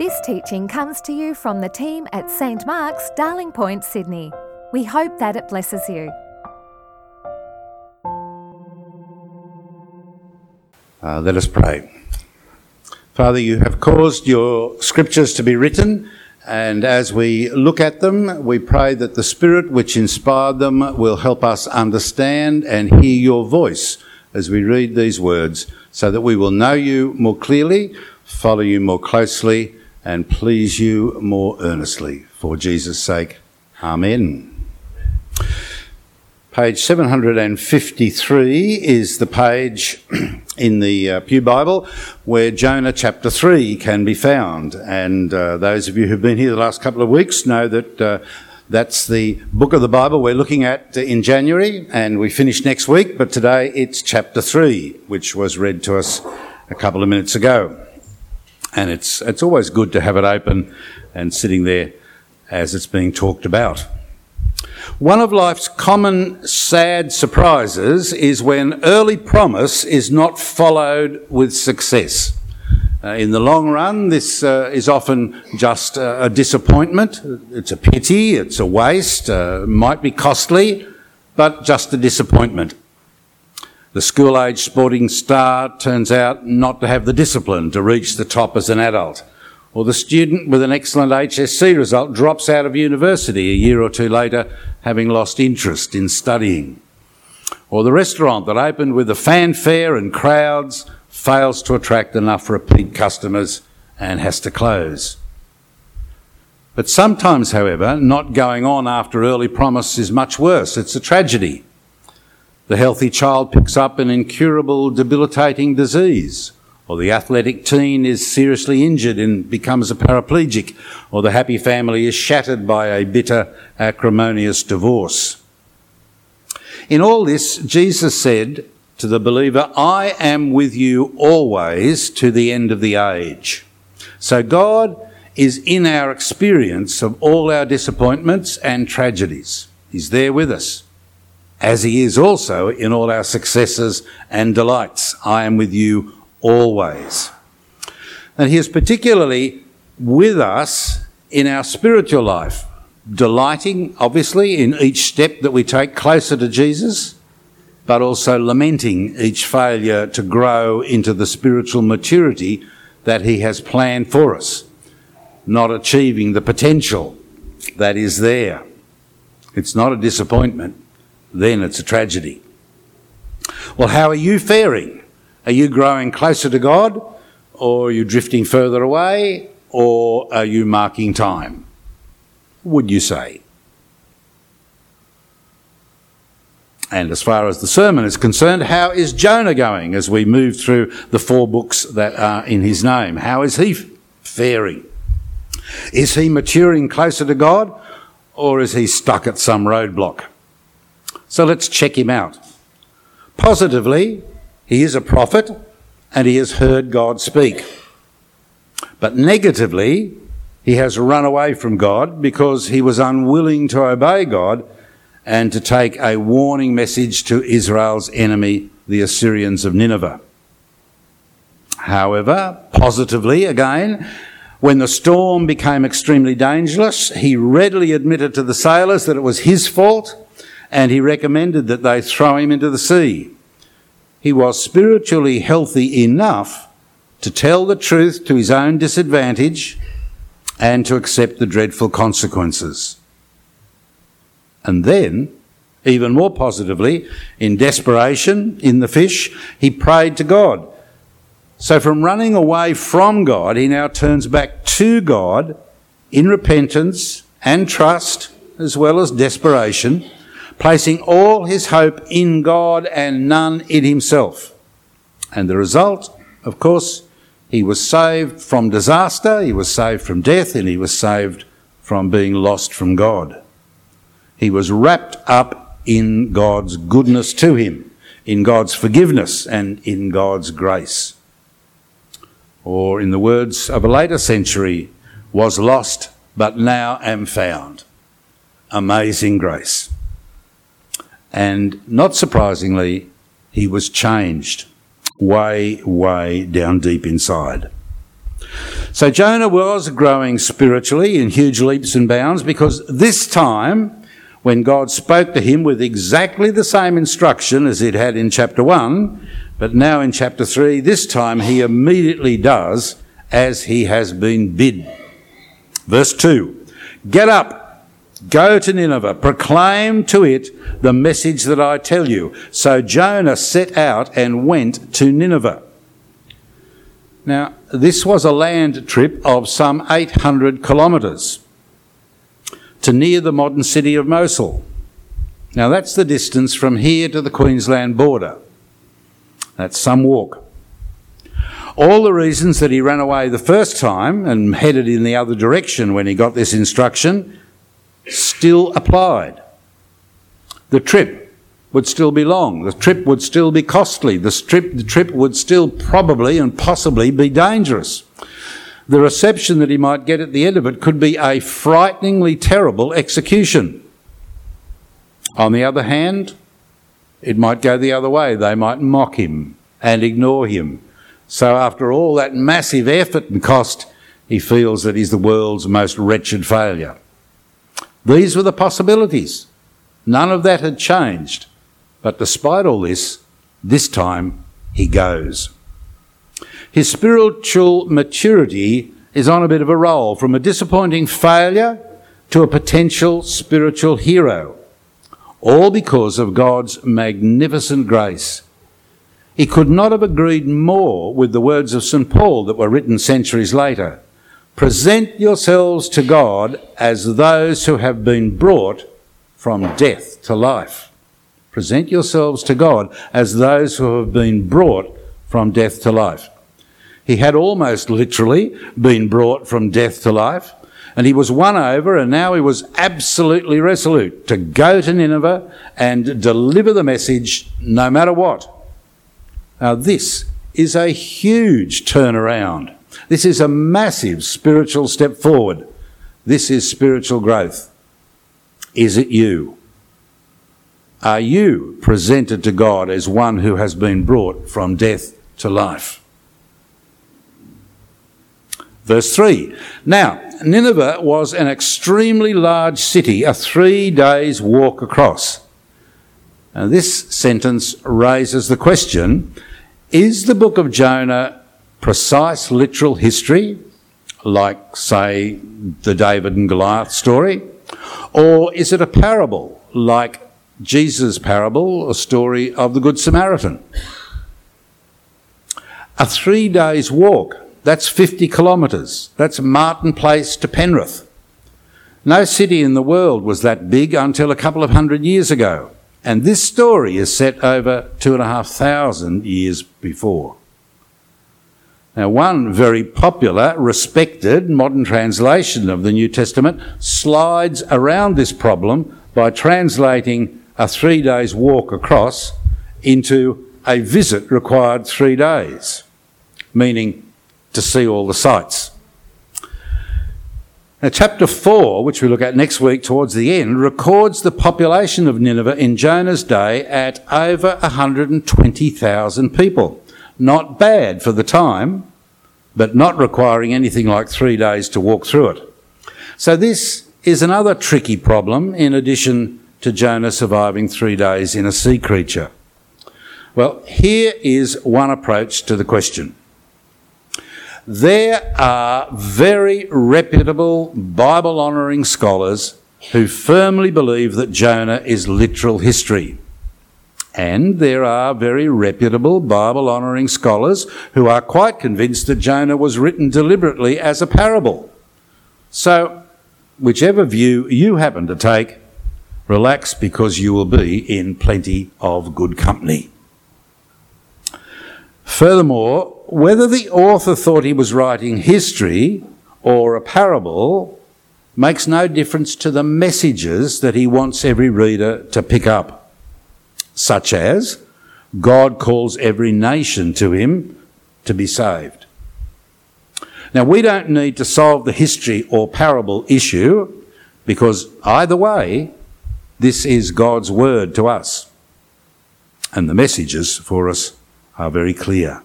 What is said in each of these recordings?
This teaching comes to you from the team at St Mark's, Darling Point, Sydney. We hope that it blesses you. Uh, let us pray. Father, you have caused your scriptures to be written, and as we look at them, we pray that the Spirit which inspired them will help us understand and hear your voice as we read these words, so that we will know you more clearly, follow you more closely, and please you more earnestly. For Jesus' sake, Amen. Page 753 is the page in the uh, Pew Bible where Jonah chapter 3 can be found. And uh, those of you who've been here the last couple of weeks know that uh, that's the book of the Bible we're looking at in January, and we finish next week, but today it's chapter 3, which was read to us a couple of minutes ago. And it's, it's always good to have it open and sitting there as it's being talked about. One of life's common sad surprises is when early promise is not followed with success. Uh, in the long run, this uh, is often just a disappointment. It's a pity, it's a waste, uh, might be costly, but just a disappointment. The school age sporting star turns out not to have the discipline to reach the top as an adult. Or the student with an excellent HSC result drops out of university a year or two later, having lost interest in studying. Or the restaurant that opened with a fanfare and crowds fails to attract enough repeat customers and has to close. But sometimes, however, not going on after early promise is much worse. It's a tragedy. The healthy child picks up an incurable, debilitating disease or the athletic teen is seriously injured and becomes a paraplegic, or the happy family is shattered by a bitter, acrimonious divorce. In all this, Jesus said to the believer, I am with you always to the end of the age. So God is in our experience of all our disappointments and tragedies. He's there with us, as He is also in all our successes and delights. I am with you always. And He is particularly with us in our spiritual life, delighting, obviously, in each step that we take closer to Jesus, but also lamenting each failure to grow into the spiritual maturity that He has planned for us, not achieving the potential that is there. It's not a disappointment, then it's a tragedy. Well, how are you faring? Are you growing closer to God, or are you drifting further away, or are you marking time? Would you say? And as far as the sermon is concerned, how is Jonah going as we move through the four books that are in his name? How is he faring? Is he maturing closer to God or is he stuck at some roadblock? So let's check him out. Positively, he is a prophet and he has heard God speak. But negatively, he has run away from God because he was unwilling to obey God and to take a warning message to Israel's enemy, the Assyrians of Nineveh. However, positively again, when the storm became extremely dangerous, he readily admitted to the sailors that it was his fault and he recommended that they throw him into the sea he was spiritually healthy enough to tell the truth to his own disadvantage and to accept the dreadful consequences. And then, even more positively, in desperation, in the fish, he prayed to God. So from running away from God, he now turns back to God in repentance and trust, as well as desperation placing all his hope in God and none in himself. And the result, of course, he was saved from disaster, he was saved from death, and he was saved from being lost from God. He was wrapped up in God's goodness to him, in God's forgiveness, and in God's grace. Or, in the words of a later century, was lost, but now am found. Amazing grace. And not surprisingly, he was changed way, way down deep inside. So Jonah was growing spiritually in huge leaps and bounds because this time, when God spoke to him with exactly the same instruction as he'd had in chapter 1, but now in chapter 3, this time he immediately does as he has been bid. Verse 2 Get up, go to Nineveh, proclaim to it the message that I tell you. So Jonah set out and went to Nineveh. Now, this was a land trip of some 800 kilometres to near the modern city of Mosul. Now, that's the distance from here to the Queensland border. That's some walk. All the reasons that he ran away the first time and headed in the other direction when he got this instruction still applied. The trip would still be long. The trip would still be costly. The, strip, the trip would still probably and possibly be dangerous. The reception that he might get at the end of it could be a frighteningly terrible execution. On the other hand, it might go the other way. They might mock him and ignore him. So, after all that massive effort and cost, he feels that he's the world's most wretched failure. These were the possibilities. None of that had changed. But despite all this, this time he goes. His spiritual maturity is on a bit of a roll from a disappointing failure to a potential spiritual hero, all because of God's magnificent grace. He could not have agreed more with the words of St. Paul that were written centuries later. Present yourselves to God as those who have been brought from death to life. Present yourselves to God as those who have been brought from death to life. He had almost literally been brought from death to life, and he was won over, and now he was absolutely resolute to go to Nineveh and deliver the message no matter what. Now, this is a huge turnaround. This is a massive spiritual step forward. This is spiritual growth. Is it you? Are you presented to God as one who has been brought from death to life? Verse 3. Now, Nineveh was an extremely large city, a three days walk across. Now, this sentence raises the question is the book of Jonah precise literal history, like, say, the David and Goliath story? Or is it a parable, like Jesus' parable, a story of the Good Samaritan. A three days walk, that's 50 kilometres. That's Martin Place to Penrith. No city in the world was that big until a couple of hundred years ago. And this story is set over two and a half thousand years before. Now, one very popular, respected modern translation of the New Testament slides around this problem by translating a three days walk across into a visit required three days, meaning to see all the sights. Now, chapter 4, which we look at next week towards the end, records the population of Nineveh in Jonah's day at over 120,000 people. Not bad for the time, but not requiring anything like three days to walk through it. So, this is another tricky problem in addition to Jonah surviving three days in a sea creature? Well, here is one approach to the question. There are very reputable Bible honouring scholars who firmly believe that Jonah is literal history. And there are very reputable Bible honouring scholars who are quite convinced that Jonah was written deliberately as a parable. So, whichever view you happen to take, Relax because you will be in plenty of good company. Furthermore, whether the author thought he was writing history or a parable makes no difference to the messages that he wants every reader to pick up, such as God calls every nation to him to be saved. Now, we don't need to solve the history or parable issue because either way, this is God's word to us. And the messages for us are very clear.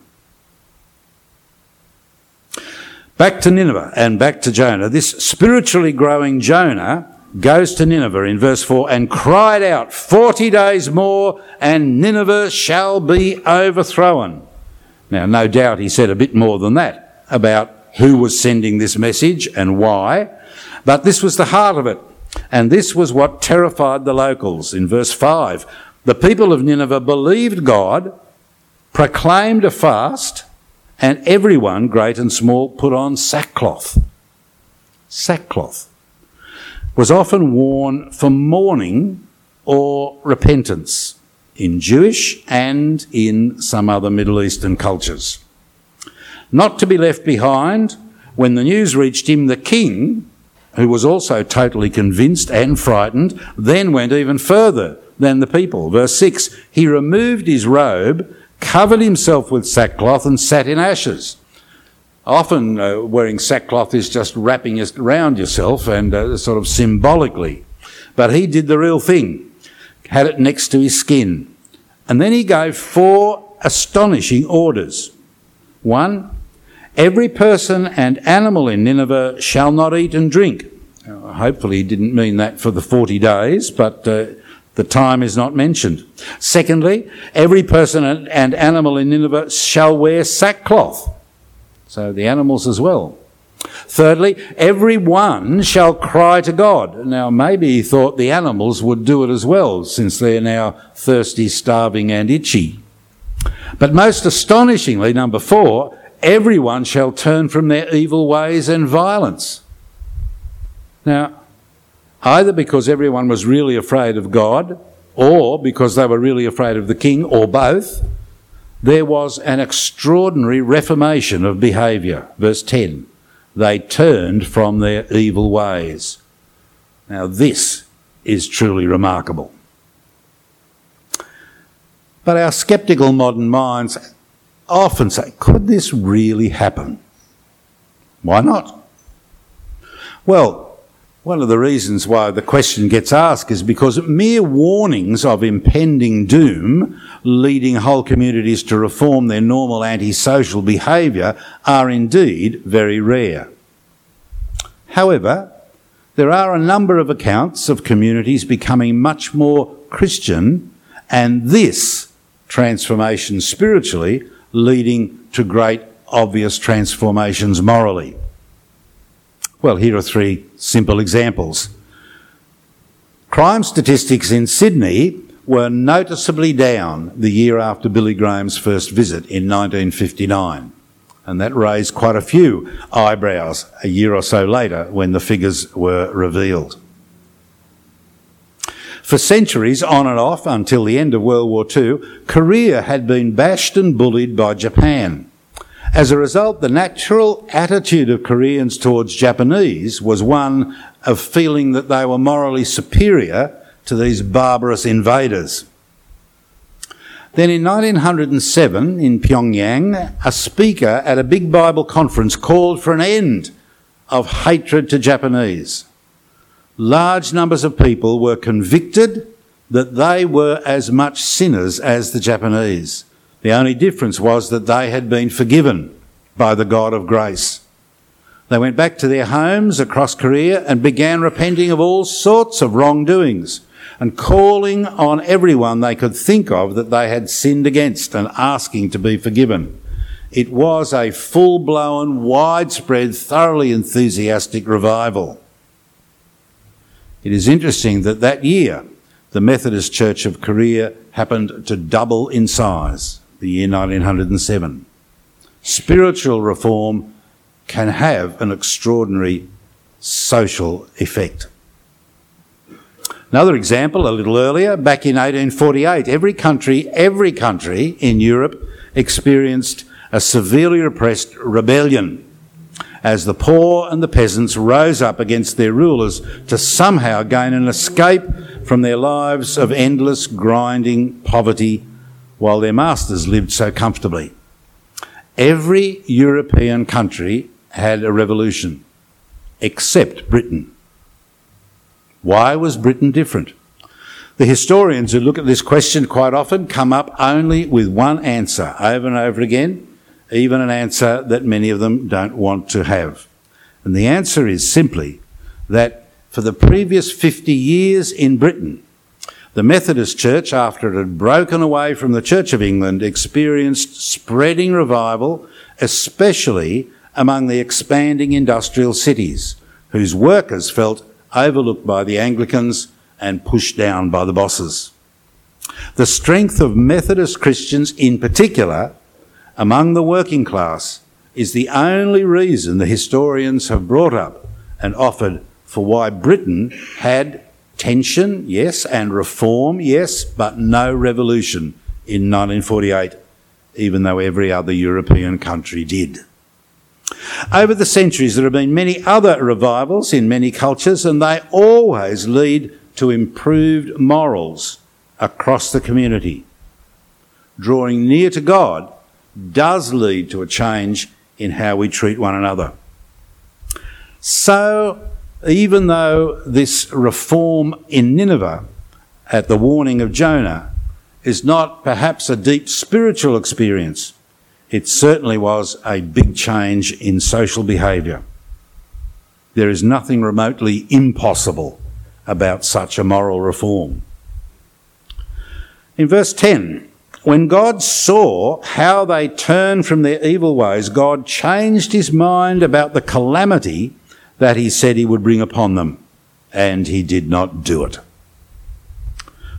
Back to Nineveh and back to Jonah. This spiritually growing Jonah goes to Nineveh in verse 4 and cried out, 40 days more and Nineveh shall be overthrown. Now, no doubt he said a bit more than that about who was sending this message and why, but this was the heart of it. And this was what terrified the locals. In verse 5, the people of Nineveh believed God, proclaimed a fast, and everyone, great and small, put on sackcloth. Sackcloth was often worn for mourning or repentance in Jewish and in some other Middle Eastern cultures. Not to be left behind, when the news reached him, the king, who was also totally convinced and frightened, then went even further than the people. Verse 6 He removed his robe, covered himself with sackcloth, and sat in ashes. Often uh, wearing sackcloth is just wrapping it around yourself and uh, sort of symbolically. But he did the real thing, had it next to his skin. And then he gave four astonishing orders. One, every person and animal in Nineveh shall not eat and drink. Hopefully, he didn't mean that for the 40 days, but uh, the time is not mentioned. Secondly, every person and animal in Nineveh shall wear sackcloth. So the animals as well. Thirdly, every one shall cry to God. Now, maybe he thought the animals would do it as well, since they're now thirsty, starving, and itchy. But most astonishingly, number four, everyone shall turn from their evil ways and violence. Now, either because everyone was really afraid of God, or because they were really afraid of the king, or both, there was an extraordinary reformation of behaviour. Verse 10 They turned from their evil ways. Now, this is truly remarkable. But our sceptical modern minds often say, could this really happen? Why not? Well, one of the reasons why the question gets asked is because mere warnings of impending doom leading whole communities to reform their normal antisocial behaviour are indeed very rare. However, there are a number of accounts of communities becoming much more Christian and this transformation spiritually leading to great obvious transformations morally. Well, here are three simple examples. Crime statistics in Sydney were noticeably down the year after Billy Graham's first visit in 1959. And that raised quite a few eyebrows a year or so later when the figures were revealed. For centuries, on and off until the end of World War II, Korea had been bashed and bullied by Japan. As a result, the natural attitude of Koreans towards Japanese was one of feeling that they were morally superior to these barbarous invaders. Then in 1907 in Pyongyang, a speaker at a big Bible conference called for an end of hatred to Japanese. Large numbers of people were convicted that they were as much sinners as the Japanese. The only difference was that they had been forgiven by the God of grace. They went back to their homes across Korea and began repenting of all sorts of wrongdoings and calling on everyone they could think of that they had sinned against and asking to be forgiven. It was a full blown, widespread, thoroughly enthusiastic revival. It is interesting that that year, the Methodist Church of Korea happened to double in size the year 1907. Spiritual reform can have an extraordinary social effect. Another example, a little earlier, back in 1848, every country, every country in Europe experienced a severely repressed rebellion as the poor and the peasants rose up against their rulers to somehow gain an escape from their lives of endless grinding poverty while their masters lived so comfortably. Every European country had a revolution, except Britain. Why was Britain different? The historians who look at this question quite often come up only with one answer over and over again, even an answer that many of them don't want to have. And the answer is simply that for the previous 50 years in Britain, the Methodist Church, after it had broken away from the Church of England, experienced spreading revival, especially among the expanding industrial cities, whose workers felt overlooked by the Anglicans and pushed down by the bosses. The strength of Methodist Christians in particular among the working class is the only reason the historians have brought up and offered for why Britain had tension, yes, and reform, yes, but no revolution in 1948, even though every other European country did. Over the centuries, there have been many other revivals in many cultures, and they always lead to improved morals across the community. Drawing near to God does lead to a change in how we treat one another. So, even though this reform in Nineveh, at the warning of Jonah, is not perhaps a deep spiritual experience, it certainly was a big change in social behaviour. There is nothing remotely impossible about such a moral reform. In verse 10, when God saw how they turned from their evil ways, God changed his mind about the calamity that he said he would bring upon them, and he did not do it.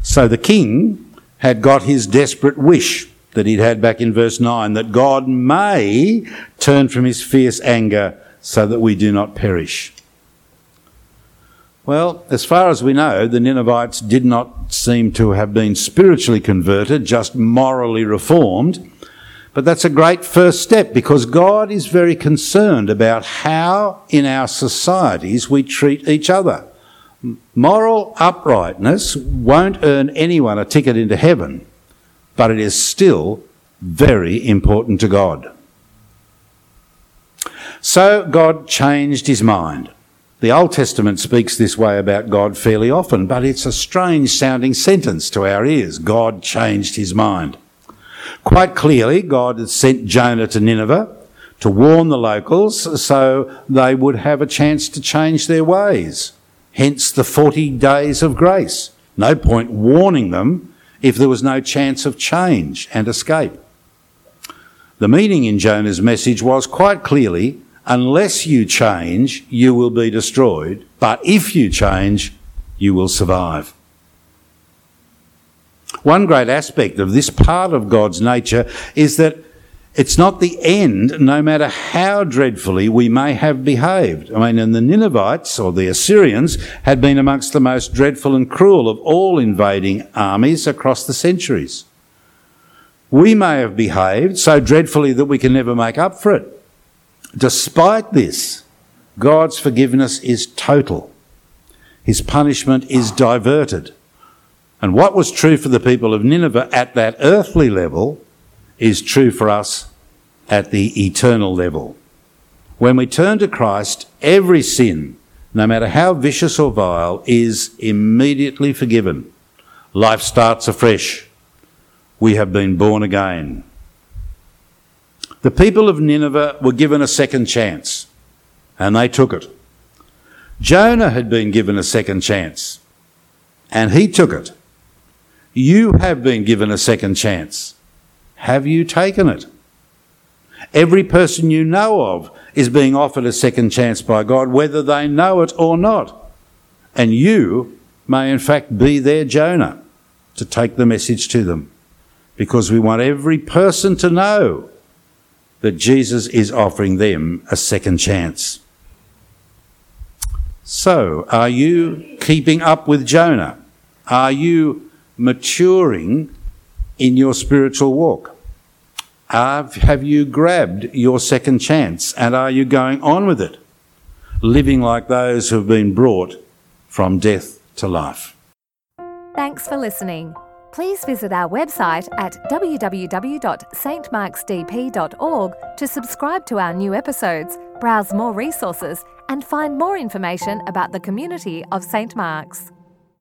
So the king had got his desperate wish that he'd had back in verse 9 that God may turn from his fierce anger so that we do not perish. Well, as far as we know, the Ninevites did not seem to have been spiritually converted, just morally reformed. But that's a great first step because God is very concerned about how in our societies we treat each other. Moral uprightness won't earn anyone a ticket into heaven, but it is still very important to God. So God changed his mind. The Old Testament speaks this way about God fairly often, but it's a strange sounding sentence to our ears. God changed his mind. Quite clearly, God had sent Jonah to Nineveh to warn the locals so they would have a chance to change their ways. Hence the 40 days of grace. No point warning them if there was no chance of change and escape. The meaning in Jonah's message was quite clearly unless you change, you will be destroyed, but if you change, you will survive. One great aspect of this part of God's nature is that it's not the end, no matter how dreadfully we may have behaved. I mean, and the Ninevites or the Assyrians had been amongst the most dreadful and cruel of all invading armies across the centuries. We may have behaved so dreadfully that we can never make up for it. Despite this, God's forgiveness is total. His punishment is diverted. And what was true for the people of Nineveh at that earthly level is true for us at the eternal level. When we turn to Christ, every sin, no matter how vicious or vile, is immediately forgiven. Life starts afresh. We have been born again. The people of Nineveh were given a second chance, and they took it. Jonah had been given a second chance, and he took it. You have been given a second chance. Have you taken it? Every person you know of is being offered a second chance by God, whether they know it or not. And you may, in fact, be their Jonah to take the message to them. Because we want every person to know that Jesus is offering them a second chance. So, are you keeping up with Jonah? Are you maturing in your spiritual walk? Have, you grabbed your second chance and are you going on with it? Living like those who have been brought from death to life. Thanks for listening. Please visit our website at www.stmarksdp.org to subscribe to our new episodes, browse more resources, and find more information about the community of St. Mark's.